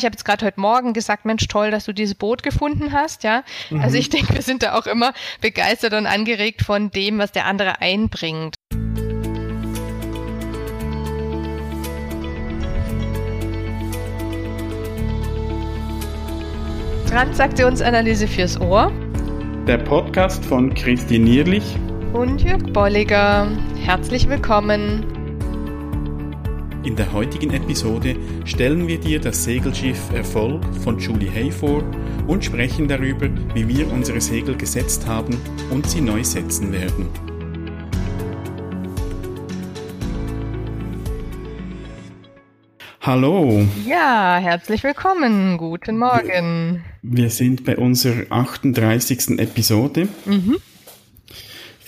Ich habe jetzt gerade heute Morgen gesagt, Mensch, toll, dass du dieses Boot gefunden hast, ja. Mhm. Also ich denke, wir sind da auch immer begeistert und angeregt von dem, was der andere einbringt. Transaktionsanalyse fürs Ohr. Der Podcast von Christine Nierlich und Jörg Bolliger. Herzlich willkommen. In der heutigen Episode stellen wir dir das Segelschiff Erfolg von Julie Hay vor und sprechen darüber, wie wir unsere Segel gesetzt haben und sie neu setzen werden. Hallo. Ja, herzlich willkommen. Guten Morgen. Wir sind bei unserer 38. Episode. Mhm.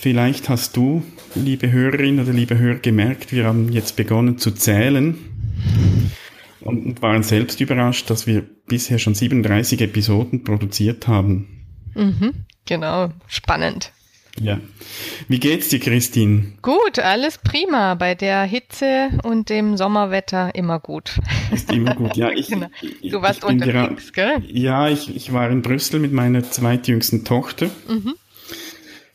Vielleicht hast du, liebe Hörerin oder liebe Hörer, gemerkt, wir haben jetzt begonnen zu zählen und waren selbst überrascht, dass wir bisher schon 37 Episoden produziert haben. Mhm, genau, spannend. Ja. Wie geht's dir, Christine? Gut, alles prima. Bei der Hitze und dem Sommerwetter immer gut. Ist immer gut, ja. Ich, genau. Du warst unterwegs, gell? Ja, ich, ich war in Brüssel mit meiner zweitjüngsten Tochter. Mhm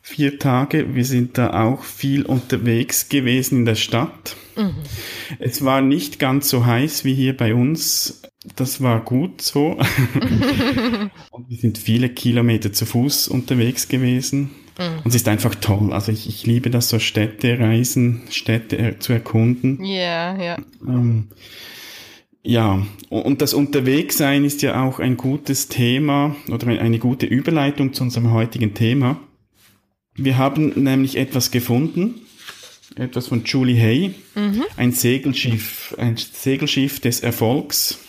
vier Tage. Wir sind da auch viel unterwegs gewesen in der Stadt. Mhm. Es war nicht ganz so heiß wie hier bei uns. Das war gut so. und wir sind viele Kilometer zu Fuß unterwegs gewesen. Mhm. Und es ist einfach toll. Also ich, ich liebe das so Städte reisen, Städte zu erkunden. Ja, yeah, ja. Yeah. Ähm, ja, und das Unterwegssein ist ja auch ein gutes Thema oder eine gute Überleitung zu unserem heutigen Thema. Wir haben nämlich etwas gefunden, etwas von Julie Hay, mhm. ein Segelschiff, ein Segelschiff des Erfolgs,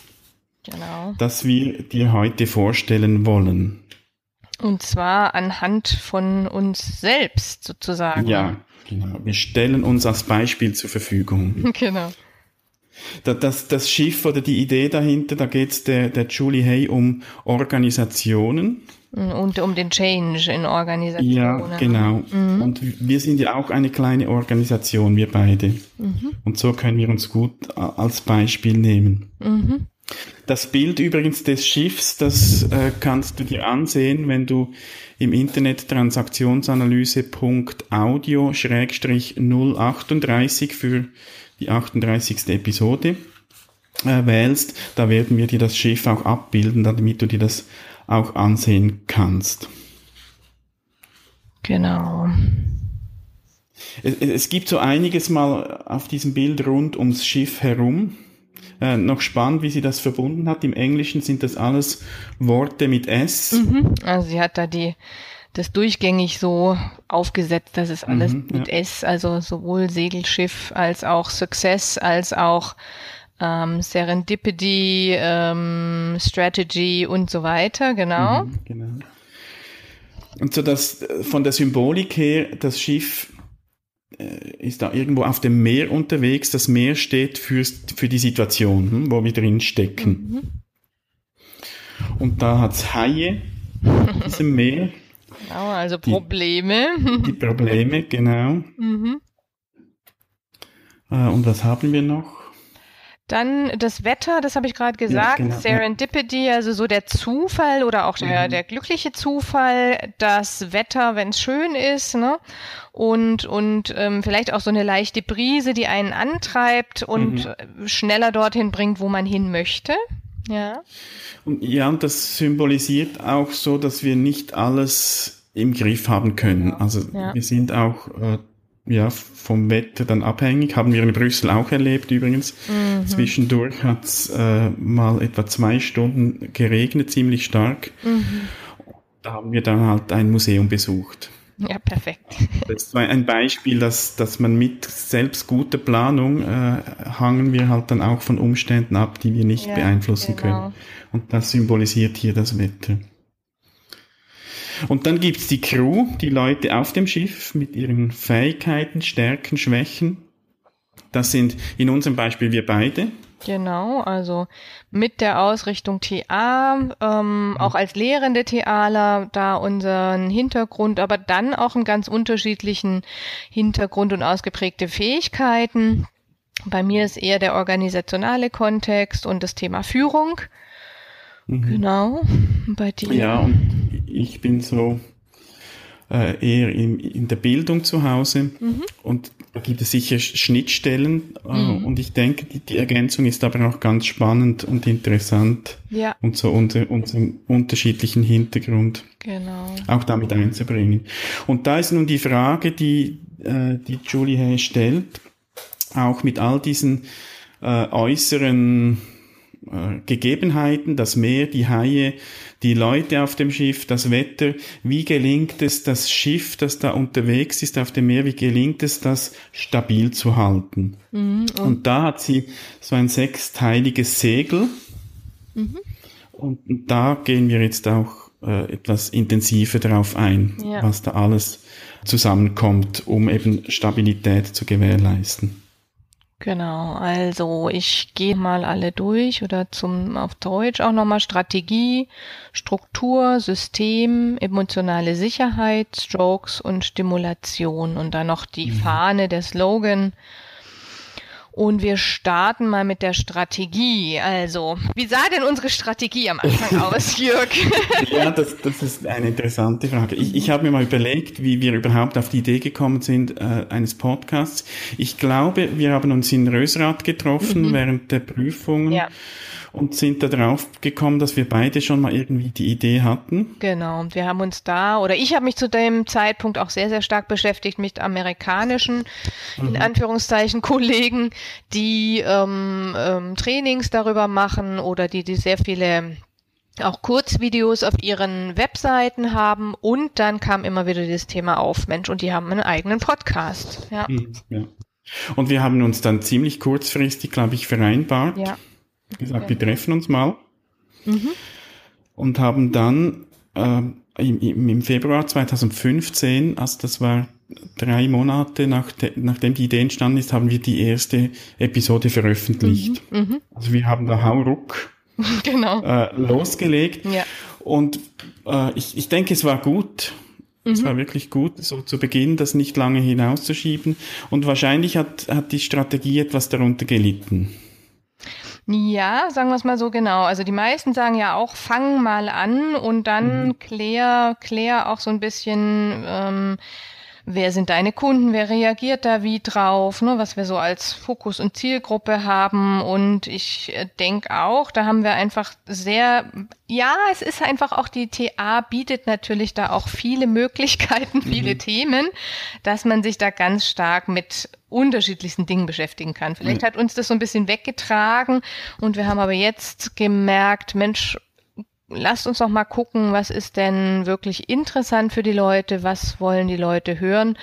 genau. das wir dir heute vorstellen wollen. Und zwar anhand von uns selbst sozusagen. Ja, genau. Wir stellen uns als Beispiel zur Verfügung. Genau. Das, das Schiff oder die Idee dahinter, da geht es der, der Julie Hay um Organisationen. Und um den Change in Organisationen. Ja, genau. Mhm. Und wir sind ja auch eine kleine Organisation, wir beide. Mhm. Und so können wir uns gut als Beispiel nehmen. Mhm. Das Bild übrigens des Schiffs, das äh, kannst du dir ansehen, wenn du im Internet transaktionsanalyse.audio-038 für die 38. Episode äh, wählst. Da werden wir dir das Schiff auch abbilden, damit du dir das auch ansehen kannst. Genau. Es, es gibt so einiges mal auf diesem Bild rund ums Schiff herum. Äh, noch spannend, wie sie das verbunden hat. Im Englischen sind das alles Worte mit S. Mhm. Also sie hat da die das durchgängig so aufgesetzt, dass es alles mhm, mit ja. S, also sowohl Segelschiff als auch Success als auch ähm, Serendipity, ähm, Strategy und so weiter, genau. Mhm, genau. Und so dass von der Symbolik her, das Schiff äh, ist da irgendwo auf dem Meer unterwegs. Das Meer steht für, für die Situation, hm, wo wir drin stecken. Mhm. Und da hat's Haie in diesem Meer. Genau, also Probleme. Die, die Probleme, genau. Mhm. Äh, und was haben wir noch? Dann das Wetter, das habe ich gerade gesagt, ja, genau, Serendipity, ja. also so der Zufall oder auch der, mhm. der glückliche Zufall, das Wetter, wenn es schön ist, ne? Und, und ähm, vielleicht auch so eine leichte Brise, die einen antreibt und mhm. schneller dorthin bringt, wo man hin möchte. Ja. Und ja, und das symbolisiert auch so, dass wir nicht alles im Griff haben können. Also ja. wir sind auch äh, ja, vom Wetter dann abhängig. Haben wir in Brüssel auch erlebt übrigens. Mhm. Zwischendurch hat es äh, mal etwa zwei Stunden geregnet, ziemlich stark. Mhm. Da haben wir dann halt ein Museum besucht. Ja, perfekt. Das war ein Beispiel, dass, dass man mit selbst guter Planung äh, hangen wir halt dann auch von Umständen ab, die wir nicht ja, beeinflussen genau. können. Und das symbolisiert hier das Wetter. Und dann gibt's die Crew, die Leute auf dem Schiff mit ihren Fähigkeiten, Stärken, Schwächen. Das sind in unserem Beispiel wir beide. Genau, also mit der Ausrichtung TA, ähm, auch als lehrende TAler da unseren Hintergrund, aber dann auch einen ganz unterschiedlichen Hintergrund und ausgeprägte Fähigkeiten. Bei mir ist eher der organisationale Kontext und das Thema Führung Mhm. Genau, bei dir. Ja, und ich bin so äh, eher in, in der Bildung zu Hause mhm. und da gibt es sicher Schnittstellen äh, mhm. und ich denke, die, die, Ergänzung ist aber auch ganz spannend und interessant ja. und so unter unserem unterschiedlichen Hintergrund genau. auch damit einzubringen. Und da ist nun die Frage, die, äh, die Julie Hay stellt, auch mit all diesen äh, äußeren äh, Gegebenheiten, das Meer, die Haie, die Leute auf dem Schiff, das Wetter, wie gelingt es, das Schiff, das da unterwegs ist auf dem Meer, wie gelingt es, das stabil zu halten? Mhm, und, und, da hat sie so ein sechsteiliges Segel. Mhm. Und, und, da gehen wir jetzt auch äh, etwas intensiver darauf ein, ja. was da alles zusammenkommt, um eben Stabilität zu gewährleisten. Genau, also ich gehe mal alle durch oder zum auf Deutsch auch nochmal Strategie, Struktur, System, emotionale Sicherheit, Strokes und Stimulation und dann noch die mhm. Fahne, der Slogan und wir starten mal mit der Strategie. Also, wie sah denn unsere Strategie am Anfang aus, Jörg? ja, das, das ist eine interessante Frage. Ich, ich habe mir mal überlegt, wie wir überhaupt auf die Idee gekommen sind äh, eines Podcasts. Ich glaube, wir haben uns in Rösrath getroffen mhm. während der Prüfungen. Ja und sind da drauf gekommen, dass wir beide schon mal irgendwie die Idee hatten. Genau, und wir haben uns da, oder ich habe mich zu dem Zeitpunkt auch sehr, sehr stark beschäftigt mit amerikanischen, mhm. in Anführungszeichen, Kollegen, die ähm, ähm, Trainings darüber machen oder die, die sehr viele auch Kurzvideos auf ihren Webseiten haben und dann kam immer wieder das Thema auf, Mensch, und die haben einen eigenen Podcast. Ja. Mhm, ja. Und wir haben uns dann ziemlich kurzfristig, glaube ich, vereinbart. Ja gesagt, wir treffen uns mal. Mhm. Und haben dann äh, im, im, Februar 2015, also das war drei Monate nach de, nachdem die Idee entstanden ist, haben wir die erste Episode veröffentlicht. Mhm. Mhm. Also wir haben da Hauruck genau. äh, losgelegt. Ja. Und äh, ich, ich denke, es war gut. Es mhm. war wirklich gut, so zu Beginn das nicht lange hinauszuschieben. Und wahrscheinlich hat, hat die Strategie etwas darunter gelitten. Ja, sagen wir es mal so genau. Also die meisten sagen ja auch, fang mal an und dann mhm. klär, klär auch so ein bisschen, ähm, wer sind deine Kunden, wer reagiert da wie drauf, ne, was wir so als Fokus und Zielgruppe haben. Und ich äh, denke auch, da haben wir einfach sehr, ja, es ist einfach auch die TA bietet natürlich da auch viele Möglichkeiten, viele mhm. Themen, dass man sich da ganz stark mit unterschiedlichsten Dingen beschäftigen kann. Vielleicht mhm. hat uns das so ein bisschen weggetragen und wir haben aber jetzt gemerkt, Mensch, lasst uns noch mal gucken, was ist denn wirklich interessant für die Leute, was wollen die Leute hören.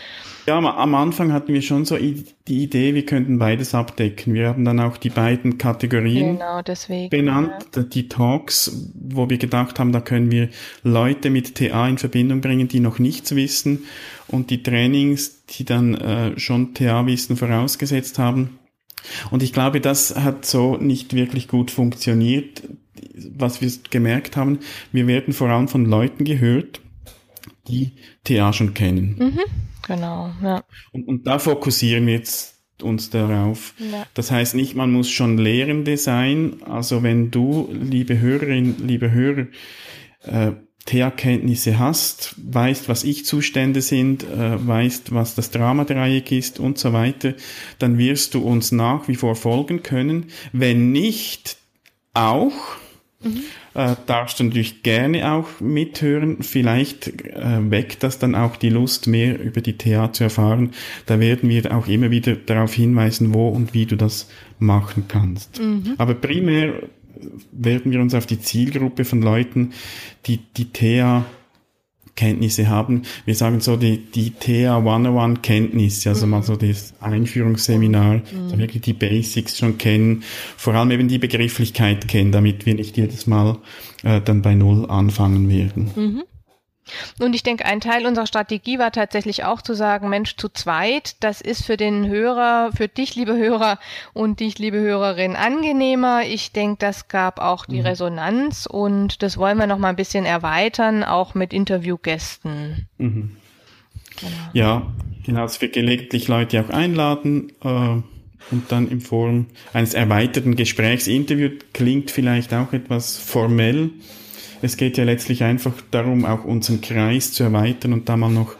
Ja, am Anfang hatten wir schon so die Idee, wir könnten beides abdecken. Wir haben dann auch die beiden Kategorien genau, deswegen, benannt, ja. die Talks, wo wir gedacht haben, da können wir Leute mit TA in Verbindung bringen, die noch nichts wissen und die Trainings, die dann äh, schon TA-Wissen vorausgesetzt haben. Und ich glaube, das hat so nicht wirklich gut funktioniert was wir gemerkt haben, wir werden vor allem von Leuten gehört, die TA schon kennen. Mhm, genau, ja. Und, und da fokussieren wir jetzt uns darauf. Ja. Das heißt nicht, man muss schon Lehrende sein. Also wenn du, liebe Hörerin, liebe Hörer, äh, TH-Kenntnisse hast, weißt, was Ich-Zustände sind, äh, weißt, was das Dramadreieck ist und so weiter, dann wirst du uns nach wie vor folgen können. Wenn nicht, auch, Mhm. Äh, darfst du natürlich gerne auch mithören. Vielleicht äh, weckt das dann auch die Lust, mehr über die TA zu erfahren. Da werden wir auch immer wieder darauf hinweisen, wo und wie du das machen kannst. Mhm. Aber primär werden wir uns auf die Zielgruppe von Leuten, die die TA Kenntnisse haben. Wir sagen so die, die TA 101 Kenntnisse, also mhm. mal so das Einführungsseminar, mhm. so wirklich die Basics schon kennen, vor allem eben die Begrifflichkeit kennen, damit wir nicht jedes Mal äh, dann bei Null anfangen werden. Mhm. Und ich denke, ein Teil unserer Strategie war tatsächlich auch zu sagen, Mensch, zu zweit, das ist für den Hörer, für dich, liebe Hörer und dich, liebe Hörerin, angenehmer. Ich denke, das gab auch die mhm. Resonanz und das wollen wir noch mal ein bisschen erweitern, auch mit Interviewgästen. Mhm. Genau. Ja, genau, dass wir gelegentlich Leute auch einladen, äh, und dann in Form eines erweiterten Gesprächs. Interview klingt vielleicht auch etwas formell. Es geht ja letztlich einfach darum, auch unseren Kreis zu erweitern und da mal noch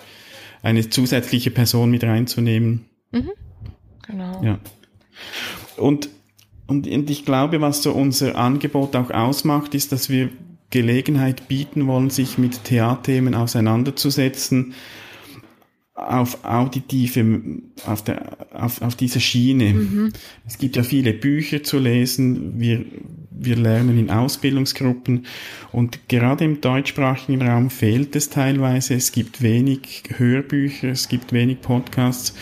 eine zusätzliche Person mit reinzunehmen. Mhm. Genau. Ja. Und, und, und ich glaube, was so unser Angebot auch ausmacht, ist, dass wir Gelegenheit bieten wollen, sich mit Theaterthemen auseinanderzusetzen, auf auditive, auf, der, auf, auf dieser Schiene. Mhm. Es gibt ja viele Bücher zu lesen, wir, wir lernen in Ausbildungsgruppen und gerade im deutschsprachigen Raum fehlt es teilweise. Es gibt wenig Hörbücher, es gibt wenig Podcasts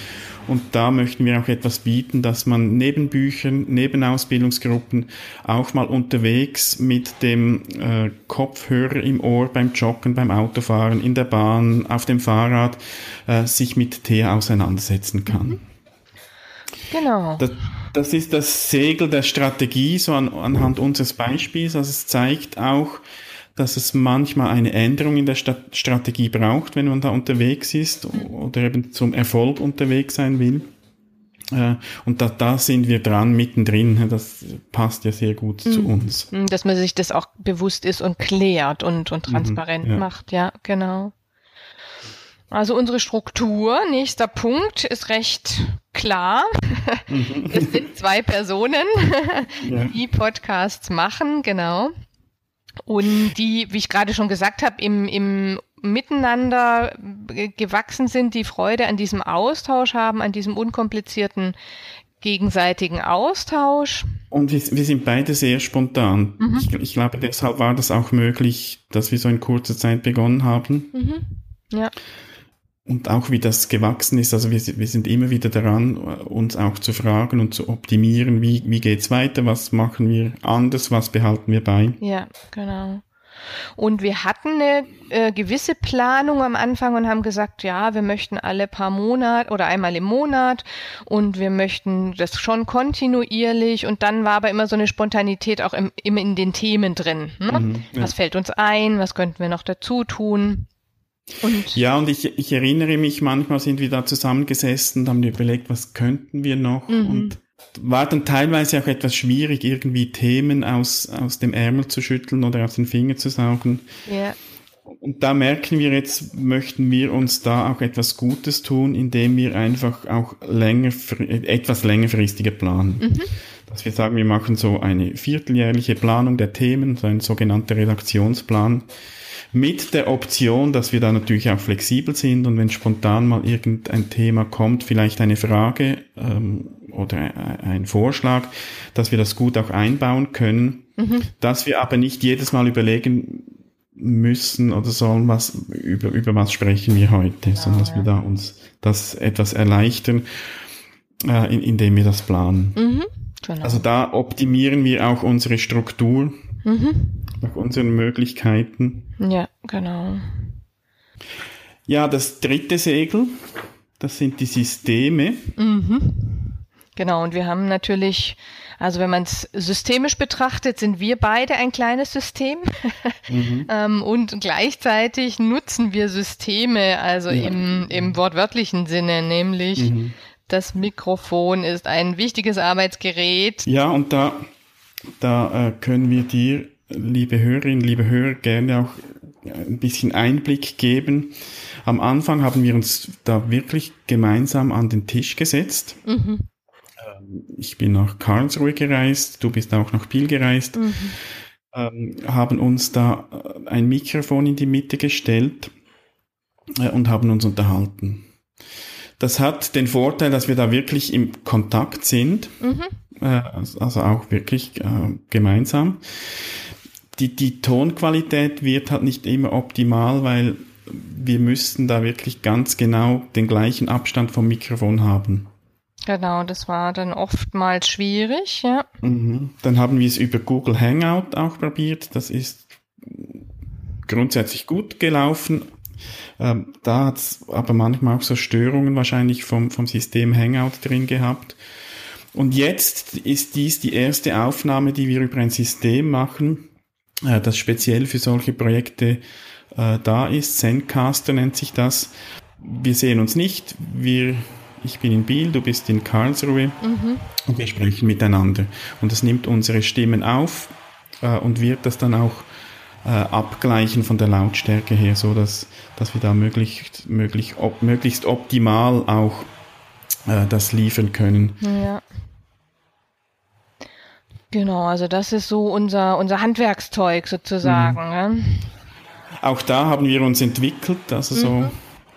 und da möchten wir auch etwas bieten, dass man neben Büchern, neben Ausbildungsgruppen auch mal unterwegs mit dem äh, Kopfhörer im Ohr beim Joggen, beim Autofahren, in der Bahn, auf dem Fahrrad äh, sich mit Tee auseinandersetzen kann. Mhm. Genau. Das, das, ist das Segel der Strategie, so an, anhand unseres Beispiels. Also es zeigt auch, dass es manchmal eine Änderung in der St Strategie braucht, wenn man da unterwegs ist oder eben zum Erfolg unterwegs sein will. Äh, und da, da sind wir dran, mittendrin. Das passt ja sehr gut mhm. zu uns. Mhm, dass man sich das auch bewusst ist und klärt und, und mhm, transparent mhm, ja. macht. Ja, genau. Also unsere Struktur, nächster Punkt, ist recht klar. Mhm. Es sind zwei Personen, ja. die Podcasts machen, genau. Und die, wie ich gerade schon gesagt habe, im, im Miteinander gewachsen sind, die Freude an diesem Austausch haben, an diesem unkomplizierten gegenseitigen Austausch. Und wir, wir sind beide sehr spontan. Mhm. Ich, ich, glaube, deshalb war das auch möglich, dass wir so in kurzer Zeit begonnen haben. Mhm. Ja und auch wie das gewachsen ist. Also wir, wir sind immer wieder daran, uns auch zu fragen und zu optimieren, wie, wie geht's weiter, was machen wir anders, was behalten wir bei. Ja, genau. Und wir hatten eine äh, gewisse Planung am Anfang und haben gesagt, ja, wir möchten alle paar Monate oder einmal im Monat und wir möchten das schon kontinuierlich und dann war aber immer so eine Spontanität auch im, immer in den Themen drin. Ne? Mhm, ja. Was fällt uns ein? Was könnten wir noch dazu tun? Und ja, und ich, ich erinnere mich, manchmal sind wir da zusammengesessen und haben überlegt, was könnten wir noch mhm. und war dann teilweise auch etwas schwierig, irgendwie Themen aus, aus dem Ärmel zu schütteln oder aus den Fingern zu saugen. Ja. Und da merken wir jetzt, möchten wir uns da auch etwas Gutes tun, indem wir einfach auch länger, etwas längerfristiger planen. Mhm. Dass wir sagen, wir machen so eine vierteljährliche Planung der Themen, so ein sogenannter Redaktionsplan mit der Option, dass wir da natürlich auch flexibel sind und wenn spontan mal irgendein Thema kommt, vielleicht eine Frage ähm, oder ein Vorschlag, dass wir das gut auch einbauen können, mhm. dass wir aber nicht jedes Mal überlegen müssen oder sollen, was über, über was sprechen wir heute, ja, sondern dass ja. wir da uns das etwas erleichtern, äh, in, indem wir das planen. Mhm, genau. Also da optimieren wir auch unsere Struktur. Mhm nach unseren Möglichkeiten. Ja, genau. Ja, das dritte Segel, das sind die Systeme. Mhm. Genau, und wir haben natürlich, also wenn man es systemisch betrachtet, sind wir beide ein kleines System mhm. ähm, und gleichzeitig nutzen wir Systeme, also ja. im, im wortwörtlichen Sinne, nämlich mhm. das Mikrofon ist ein wichtiges Arbeitsgerät. Ja, und da, da äh, können wir dir liebe Hörerinnen, liebe Hörer, gerne auch ein bisschen Einblick geben. Am Anfang haben wir uns da wirklich gemeinsam an den Tisch gesetzt. Mhm. Ähm, ich bin nach Karlsruhe gereist, du bist auch nach Biel gereist, mhm. ähm, haben uns da äh, ein Mikrofon in die Mitte gestellt äh, und haben uns unterhalten. Das hat den Vorteil, dass wir da wirklich im Kontakt sind, mhm. äh, also auch wirklich gemeinsam die, die Tonqualität wird halt nicht immer optimal, weil wir müssten da wirklich ganz genau den gleichen Abstand vom Mikrofon haben. Genau, das war dann oftmals schwierig, ja. Mhm. Dann haben wir es über Google Hangout auch probiert. Das ist grundsätzlich gut gelaufen. Ähm, da hat es aber manchmal auch so Störungen wahrscheinlich vom, vom System Hangout drin gehabt. Und jetzt ist dies die erste Aufnahme, die wir über ein System machen, äh, das speziell für solche Projekte äh, da ist. Zencaster nennt sich das. Wir sehen uns nicht, wir ich bin in Biel, du bist in Karlsruhe mhm. und wir sprechen miteinander. Und das nimmt unsere Stimmen auf äh, und wird das dann auch äh, abgleichen von der Lautstärke her, so dass, dass wir da möglichst, möglichst, op, möglichst optimal auch äh, das liefern können. Ja. Genau, also das ist so unser, unser Handwerkszeug sozusagen. Mhm. Ne? Auch da haben wir uns entwickelt, also so mhm.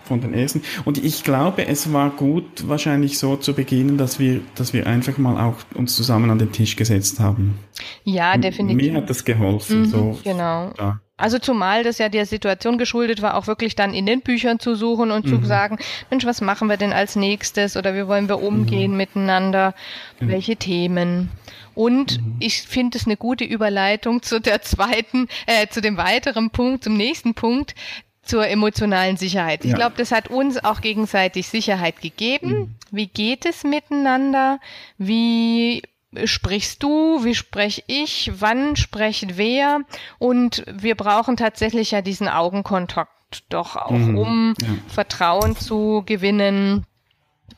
Von den ersten. Und ich glaube, es war gut, wahrscheinlich so zu beginnen, dass wir, dass wir einfach mal auch uns zusammen an den Tisch gesetzt haben. Ja, definitiv. Mir hat das geholfen. Mhm, so, genau. Da. Also zumal das ja der Situation geschuldet war, auch wirklich dann in den Büchern zu suchen und mhm. zu sagen, Mensch, was machen wir denn als nächstes oder wie wollen wir umgehen mhm. miteinander, mhm. welche Themen. Und mhm. ich finde es eine gute Überleitung zu der zweiten, äh, zu dem weiteren Punkt, zum nächsten Punkt, zur emotionalen Sicherheit. Ich ja. glaube, das hat uns auch gegenseitig Sicherheit gegeben. Mhm. Wie geht es miteinander? Wie sprichst du, wie spreche ich, wann spricht wer? Und wir brauchen tatsächlich ja diesen Augenkontakt doch auch, mhm. um ja. Vertrauen zu gewinnen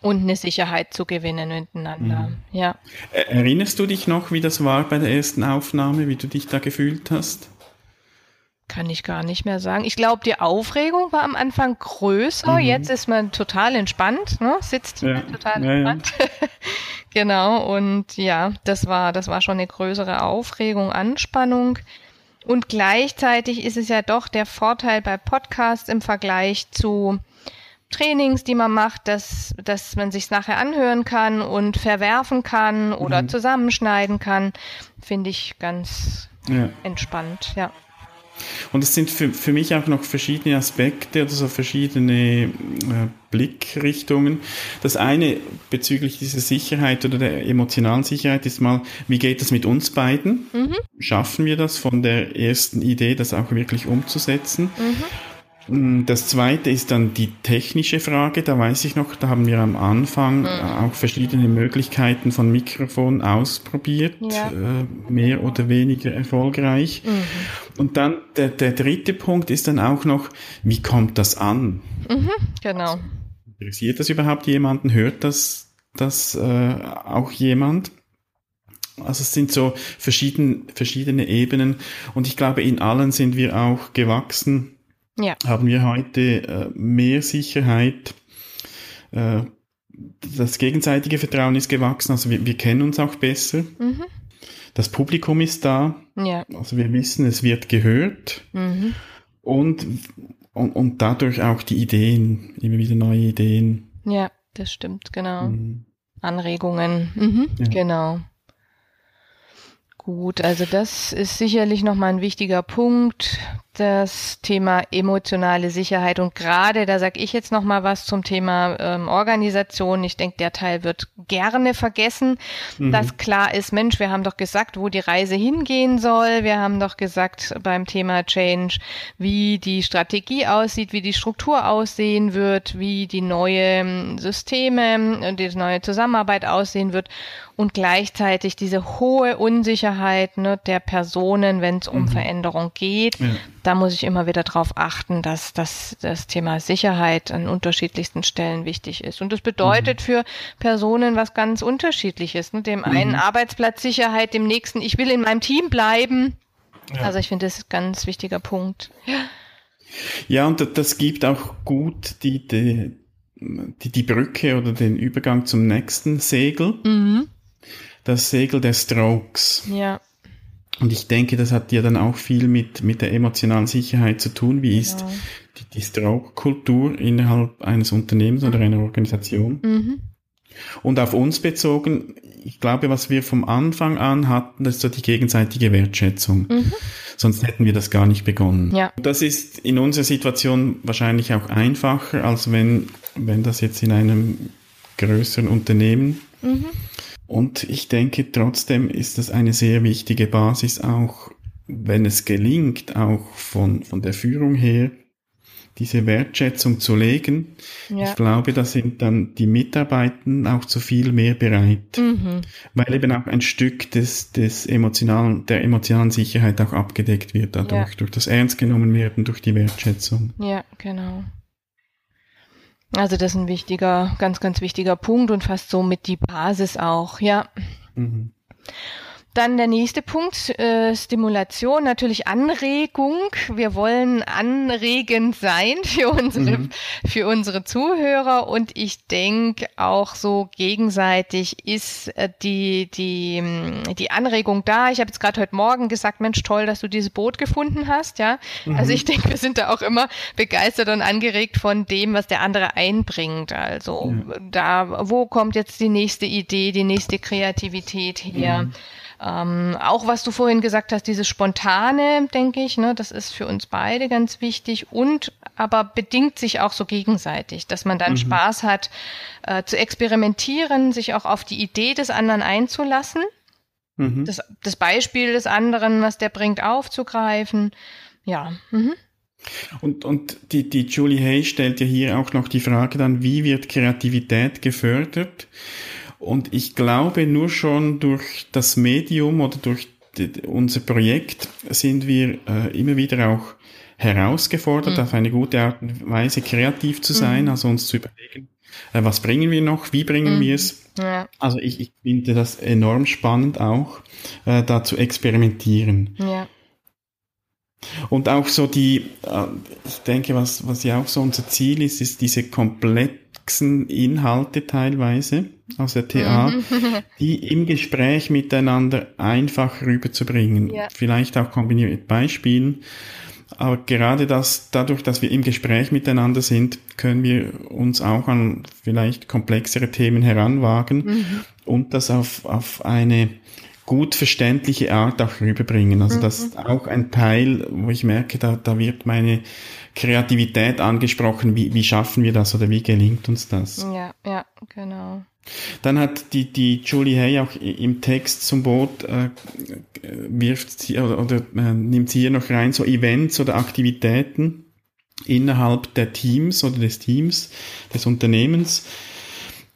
und eine Sicherheit zu gewinnen miteinander. Mhm. Ja. Erinnerst du dich noch, wie das war bei der ersten Aufnahme, wie du dich da gefühlt hast? Kann ich gar nicht mehr sagen. Ich glaube, die Aufregung war am Anfang größer. Mhm. Jetzt ist man total entspannt, ne? sitzt ja. total ja, entspannt. Ja. genau. Und ja, das war, das war schon eine größere Aufregung, Anspannung. Und gleichzeitig ist es ja doch der Vorteil bei Podcasts im Vergleich zu Trainings, die man macht, dass, dass man sich nachher anhören kann und verwerfen kann oder mhm. zusammenschneiden kann, finde ich ganz entspannt, ja. Und es sind für, für mich auch noch verschiedene Aspekte oder so verschiedene äh, Blickrichtungen. Das eine bezüglich dieser Sicherheit oder der emotionalen Sicherheit ist mal, wie geht das mit uns beiden? Mhm. Schaffen wir das von der ersten Idee, das auch wirklich umzusetzen? Mhm. Mm, das zweite ist dann die technische Frage. Da weiß ich noch, da haben wir am Anfang mhm. auch verschiedene Möglichkeiten von Mikrofon ausprobiert, ja. äh, mehr oder weniger erfolgreich. Mhm. Und dann der, der dritte Punkt ist dann auch noch, wie kommt das an? Mhm, genau. Also, interessiert das überhaupt jemanden? Hört das, das äh, auch jemand? Also es sind so verschieden, verschiedene Ebenen und ich glaube, in allen sind wir auch gewachsen ja. haben wir heute äh, mehr Sicherheit. Äh, das gegenseitige Vertrauen ist gewachsen, also wir, wir kennen uns auch besser. Mhm. Das Publikum ist da. Ja. Also wir wissen, es wird gehört. Mhm. Und, und, und dadurch auch die Ideen, immer wieder neue Ideen. Ja, das stimmt, genau. Mhm. Anregungen, mhm, ja. genau. Gut, also das ist sicherlich nochmal ein wichtiger Punkt das Thema emotionale Sicherheit und gerade, da sage ich jetzt noch mal was zum Thema ähm, Organisation. Ich denke, der Teil wird gerne vergessen, mhm. dass klar ist, Mensch, wir haben doch gesagt, wo die Reise hingehen soll. Wir haben doch gesagt beim Thema Change, wie die Strategie aussieht, wie die Struktur aussehen wird, wie die neue Systeme, die neue Zusammenarbeit aussehen wird und gleichzeitig diese hohe Unsicherheit ne, der Personen, wenn es um mhm. Veränderung geht. Ja da muss ich immer wieder darauf achten, dass, dass das Thema Sicherheit an unterschiedlichsten Stellen wichtig ist. Und das bedeutet mhm. für Personen was ganz unterschiedliches. Ne? Dem mhm. einen Arbeitsplatzsicherheit, dem nächsten, ich will in meinem Team bleiben. Ja. Also ich finde, das ist ein ganz wichtiger Punkt. Ja, ja und das gibt auch gut die, die, die, die Brücke oder den Übergang zum nächsten Segel. Mhm. Das Segel der Strokes. Ja. Und ich denke, das hat ja dann auch viel mit, mit der emotionalen Sicherheit zu tun. Wie ist genau. die, die Stroke-Kultur innerhalb eines Unternehmens oder einer Organisation? Mhm. Und auf uns bezogen, ich glaube, was wir vom Anfang an hatten, das ist so die gegenseitige Wertschätzung. Mhm. Sonst hätten wir das gar nicht begonnen. Ja. Das ist in unserer Situation wahrscheinlich auch einfacher, als wenn, wenn das jetzt in einem größeren Unternehmen mhm. Und ich denke, trotzdem ist das eine sehr wichtige Basis, auch wenn es gelingt, auch von, von der Führung her, diese Wertschätzung zu legen. Ja. Ich glaube, da sind dann die Mitarbeitenden auch zu viel mehr bereit, mhm. weil eben auch ein Stück des, des emotionalen, der emotionalen Sicherheit auch abgedeckt wird dadurch, ja. durch das Ernst genommen werden, durch die Wertschätzung. Ja, genau. Also das ist ein wichtiger, ganz, ganz wichtiger Punkt und fast so mit die Basis auch, ja. Mhm. Dann der nächste Punkt, äh, Stimulation, natürlich Anregung. Wir wollen anregend sein für unsere, mhm. für unsere Zuhörer und ich denke auch so gegenseitig ist äh, die, die, mm, die Anregung da. Ich habe jetzt gerade heute Morgen gesagt, Mensch, toll, dass du dieses Boot gefunden hast, ja. Mhm. Also ich denke, wir sind da auch immer begeistert und angeregt von dem, was der andere einbringt. Also ja. da, wo kommt jetzt die nächste Idee, die nächste Kreativität her? Ähm, auch was du vorhin gesagt hast, dieses Spontane, denke ich, ne, das ist für uns beide ganz wichtig und aber bedingt sich auch so gegenseitig, dass man dann mhm. Spaß hat, äh, zu experimentieren, sich auch auf die Idee des anderen einzulassen, mhm. das, das Beispiel des anderen, was der bringt, aufzugreifen. Ja. Mhm. Und, und die, die Julie Hay stellt ja hier auch noch die Frage dann, wie wird Kreativität gefördert? Und ich glaube, nur schon durch das Medium oder durch die, unser Projekt sind wir äh, immer wieder auch herausgefordert, mhm. auf eine gute Art und Weise kreativ zu sein, mhm. also uns zu überlegen, äh, was bringen wir noch, wie bringen mhm. wir es. Ja. Also ich, ich finde das enorm spannend auch, äh, da zu experimentieren. Ja. Und auch so die, äh, ich denke, was, was ja auch so unser Ziel ist, ist diese komplexen Inhalte teilweise aus der TA, mhm. die im Gespräch miteinander einfach rüberzubringen. Ja. Vielleicht auch kombiniert mit Beispielen. Aber gerade das, dadurch, dass wir im Gespräch miteinander sind, können wir uns auch an vielleicht komplexere Themen heranwagen mhm. und das auf, auf eine gut verständliche Art auch rüberbringen. Also das ist auch ein Teil, wo ich merke, da, da wird meine Kreativität angesprochen. Wie, wie schaffen wir das oder wie gelingt uns das? Ja, ja, genau. Dann hat die, die Julie Hay auch im Text zum Boot, äh, wirft sie oder, oder äh, nimmt sie hier noch rein, so Events oder Aktivitäten innerhalb der Teams oder des Teams, des Unternehmens.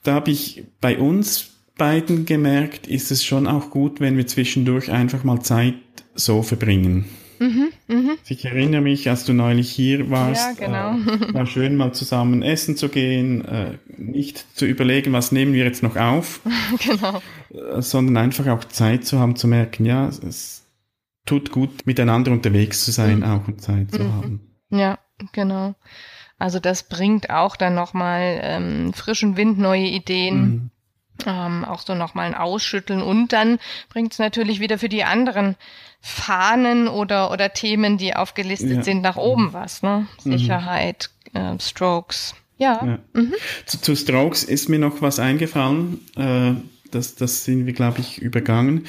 Da habe ich bei uns beiden gemerkt, ist es schon auch gut, wenn wir zwischendurch einfach mal Zeit so verbringen. Mhm, mh. Ich erinnere mich, als du neulich hier warst, ja, genau. äh, war schön mal zusammen essen zu gehen, äh, nicht zu überlegen, was nehmen wir jetzt noch auf, genau. äh, sondern einfach auch Zeit zu haben, zu merken, ja, es tut gut, miteinander unterwegs zu sein, mhm. auch und Zeit zu mhm. haben. Ja, genau. Also das bringt auch dann nochmal ähm, frischen Wind, neue Ideen. Mhm. Ähm, auch so nochmal ein Ausschütteln und dann bringt es natürlich wieder für die anderen Fahnen oder, oder Themen, die aufgelistet ja. sind, nach oben was, ne? Mhm. Sicherheit, äh, Strokes. Ja. ja. Mhm. Zu, zu, Strokes ist mir noch was eingefallen. Äh, das, das sind wir, glaube ich, übergangen.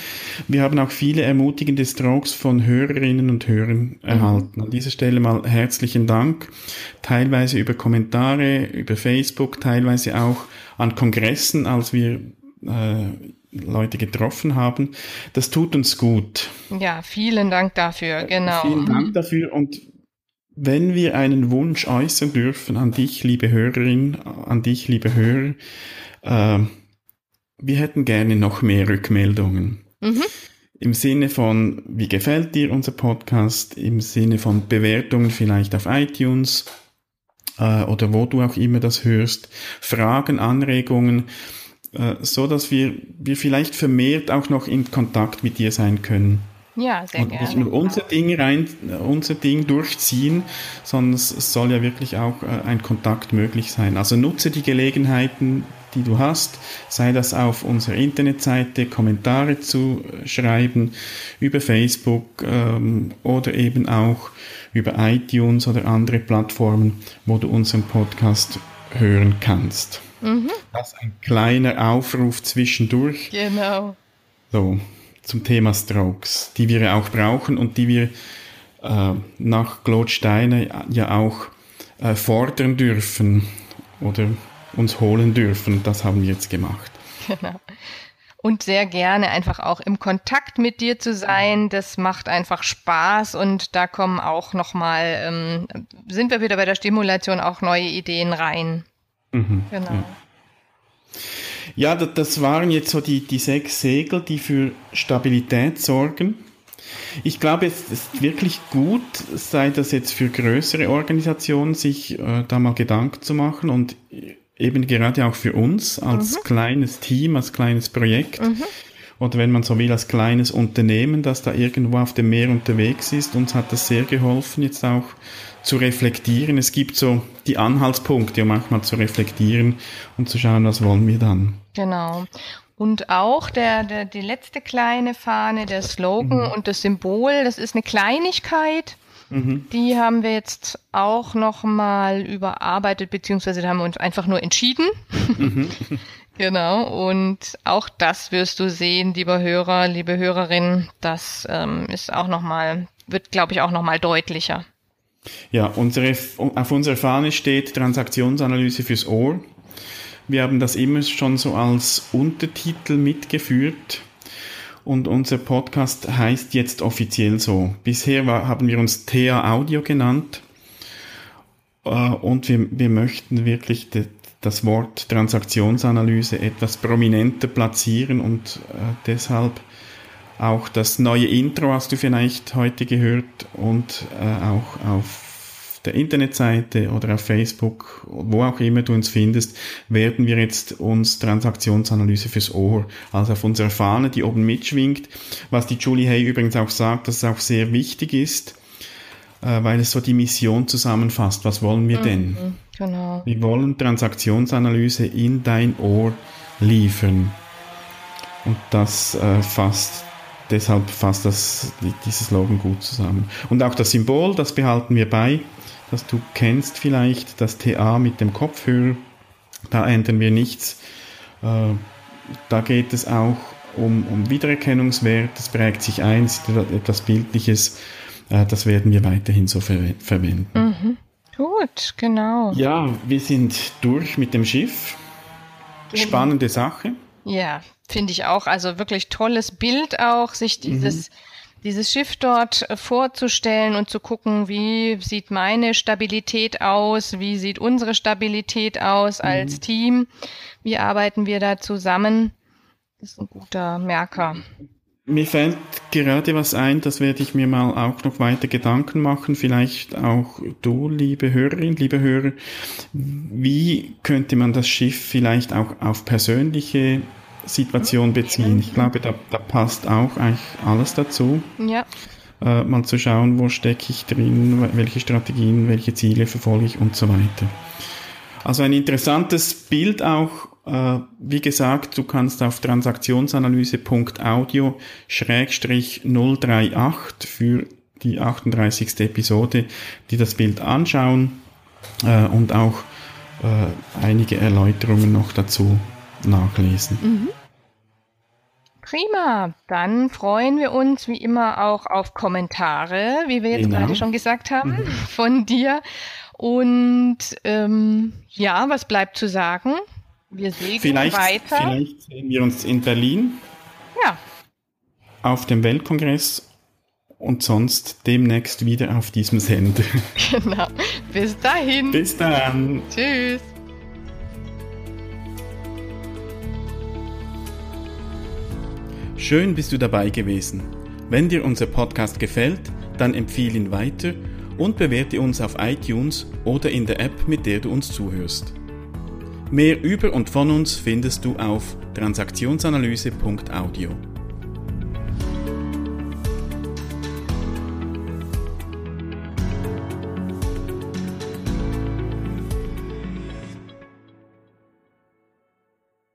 Wir haben auch viele ermutigende Strokes von Hörerinnen und Hörern mhm. erhalten. An dieser Stelle mal herzlichen Dank. Teilweise über Kommentare, über Facebook, teilweise auch an Kongressen, als wir äh, Leute getroffen haben. Das tut uns gut. Ja, vielen Dank dafür, genau. Vielen Dank dafür und wenn wir einen Wunsch äußern dürfen an dich, liebe Hörerin, an dich, liebe Hörer, äh, wir hätten gerne noch mehr Rückmeldungen. Mhm. Im Sinne von, wie gefällt dir unser Podcast? Im Sinne von Bewertungen vielleicht auf iTunes äh, oder wo du auch immer das hörst. Fragen, Anregungen, äh, so dass wir, wir vielleicht vermehrt auch noch in Kontakt mit dir sein können. Ja, sehr und gerne. Nicht nur unser Ding rein, unser Ding durchziehen, sondern es soll ja wirklich auch äh, ein Kontakt möglich sein. Also nutze die Gelegenheiten, die du hast, sei das auf unserer Internetseite Kommentare zu schreiben, über Facebook ähm, oder eben auch über iTunes oder andere Plattformen, wo du unseren Podcast hören kannst. Mhm. Das ist ein kleiner Aufruf zwischendurch. Genau. So, zum Thema Strokes, die wir auch brauchen und die wir äh, nach Claude Steiner ja auch äh, fordern dürfen oder uns holen dürfen. Das haben wir jetzt gemacht. Genau. Und sehr gerne einfach auch im Kontakt mit dir zu sein. Das macht einfach Spaß und da kommen auch nochmal, ähm, sind wir wieder bei der Stimulation, auch neue Ideen rein. Mhm, genau. Ja. Ja, das waren jetzt so die, die sechs Segel, die für Stabilität sorgen. Ich glaube, es ist wirklich gut, sei das jetzt für größere Organisationen, sich äh, da mal Gedanken zu machen und eben gerade auch für uns als mhm. kleines Team, als kleines Projekt. Mhm. Oder wenn man so will, als kleines Unternehmen, das da irgendwo auf dem Meer unterwegs ist. Uns hat das sehr geholfen, jetzt auch zu reflektieren. Es gibt so die Anhaltspunkte, um manchmal zu reflektieren und zu schauen, was wollen wir dann. Genau. Und auch der, der, die letzte kleine Fahne, der Slogan mhm. und das Symbol, das ist eine Kleinigkeit. Mhm. Die haben wir jetzt auch nochmal überarbeitet, beziehungsweise haben wir uns einfach nur entschieden. Mhm. genau. Und auch das wirst du sehen, lieber Hörer, liebe Hörerin. Das ähm, ist auch nochmal, wird, glaube ich, auch nochmal deutlicher. Ja, unsere, auf unserer Fahne steht Transaktionsanalyse fürs Ohr. Wir haben das immer schon so als Untertitel mitgeführt und unser Podcast heißt jetzt offiziell so. Bisher war, haben wir uns TA Audio genannt äh, und wir, wir möchten wirklich de, das Wort Transaktionsanalyse etwas prominenter platzieren und äh, deshalb auch das neue Intro hast du vielleicht heute gehört und äh, auch auf der Internetseite oder auf Facebook, wo auch immer du uns findest, werden wir jetzt uns Transaktionsanalyse fürs Ohr, also auf unserer Fahne, die oben mitschwingt, was die Julie Hay übrigens auch sagt, dass es auch sehr wichtig ist, äh, weil es so die Mission zusammenfasst. Was wollen wir denn? Mhm, genau. Wir wollen Transaktionsanalyse in dein Ohr liefern. Und das äh, fasst deshalb fasst das, dieses Slogan gut zusammen. Und auch das Symbol, das behalten wir bei das du kennst vielleicht, das TA mit dem Kopfhörer. Da ändern wir nichts. Äh, da geht es auch um, um Wiedererkennungswert. Das prägt sich ein, ist etwas Bildliches. Äh, das werden wir weiterhin so ver verwenden. Mhm. Gut, genau. Ja, wir sind durch mit dem Schiff. Spannende Sache. Ja, finde ich auch. Also wirklich tolles Bild auch, sich dieses mhm dieses Schiff dort äh, vorzustellen und zu gucken, wie sieht meine Stabilität aus, wie sieht unsere Stabilität aus als mhm. Team, wie arbeiten wir da zusammen, das ist ein guter Merker. Mir fällt gerade was ein, das werde ich mir mal auch noch weiter Gedanken machen, vielleicht auch du, liebe Hörerin, liebe Hörer, wie könnte man das Schiff vielleicht auch auf persönliche Situation beziehen. Ich glaube, da, da passt auch eigentlich alles dazu. Ja. Äh, mal zu schauen, wo stecke ich drin, welche Strategien, welche Ziele verfolge ich und so weiter. Also ein interessantes Bild auch, äh, wie gesagt, du kannst auf transaktionsanalyse.audio 038 für die 38. Episode, die das Bild anschauen äh, und auch äh, einige Erläuterungen noch dazu nachlesen. Mhm. Prima, dann freuen wir uns wie immer auch auf Kommentare, wie wir jetzt genau. gerade schon gesagt haben, mhm. von dir. Und ähm, ja, was bleibt zu sagen? Wir sehen vielleicht, weiter. Vielleicht sehen wir uns in Berlin. Ja. Auf dem Weltkongress und sonst demnächst wieder auf diesem Sender. Genau. Bis dahin. Bis dann. Tschüss. Schön bist du dabei gewesen. Wenn dir unser Podcast gefällt, dann empfehle ihn weiter und bewerte uns auf iTunes oder in der App, mit der du uns zuhörst. Mehr über und von uns findest du auf transaktionsanalyse.audio.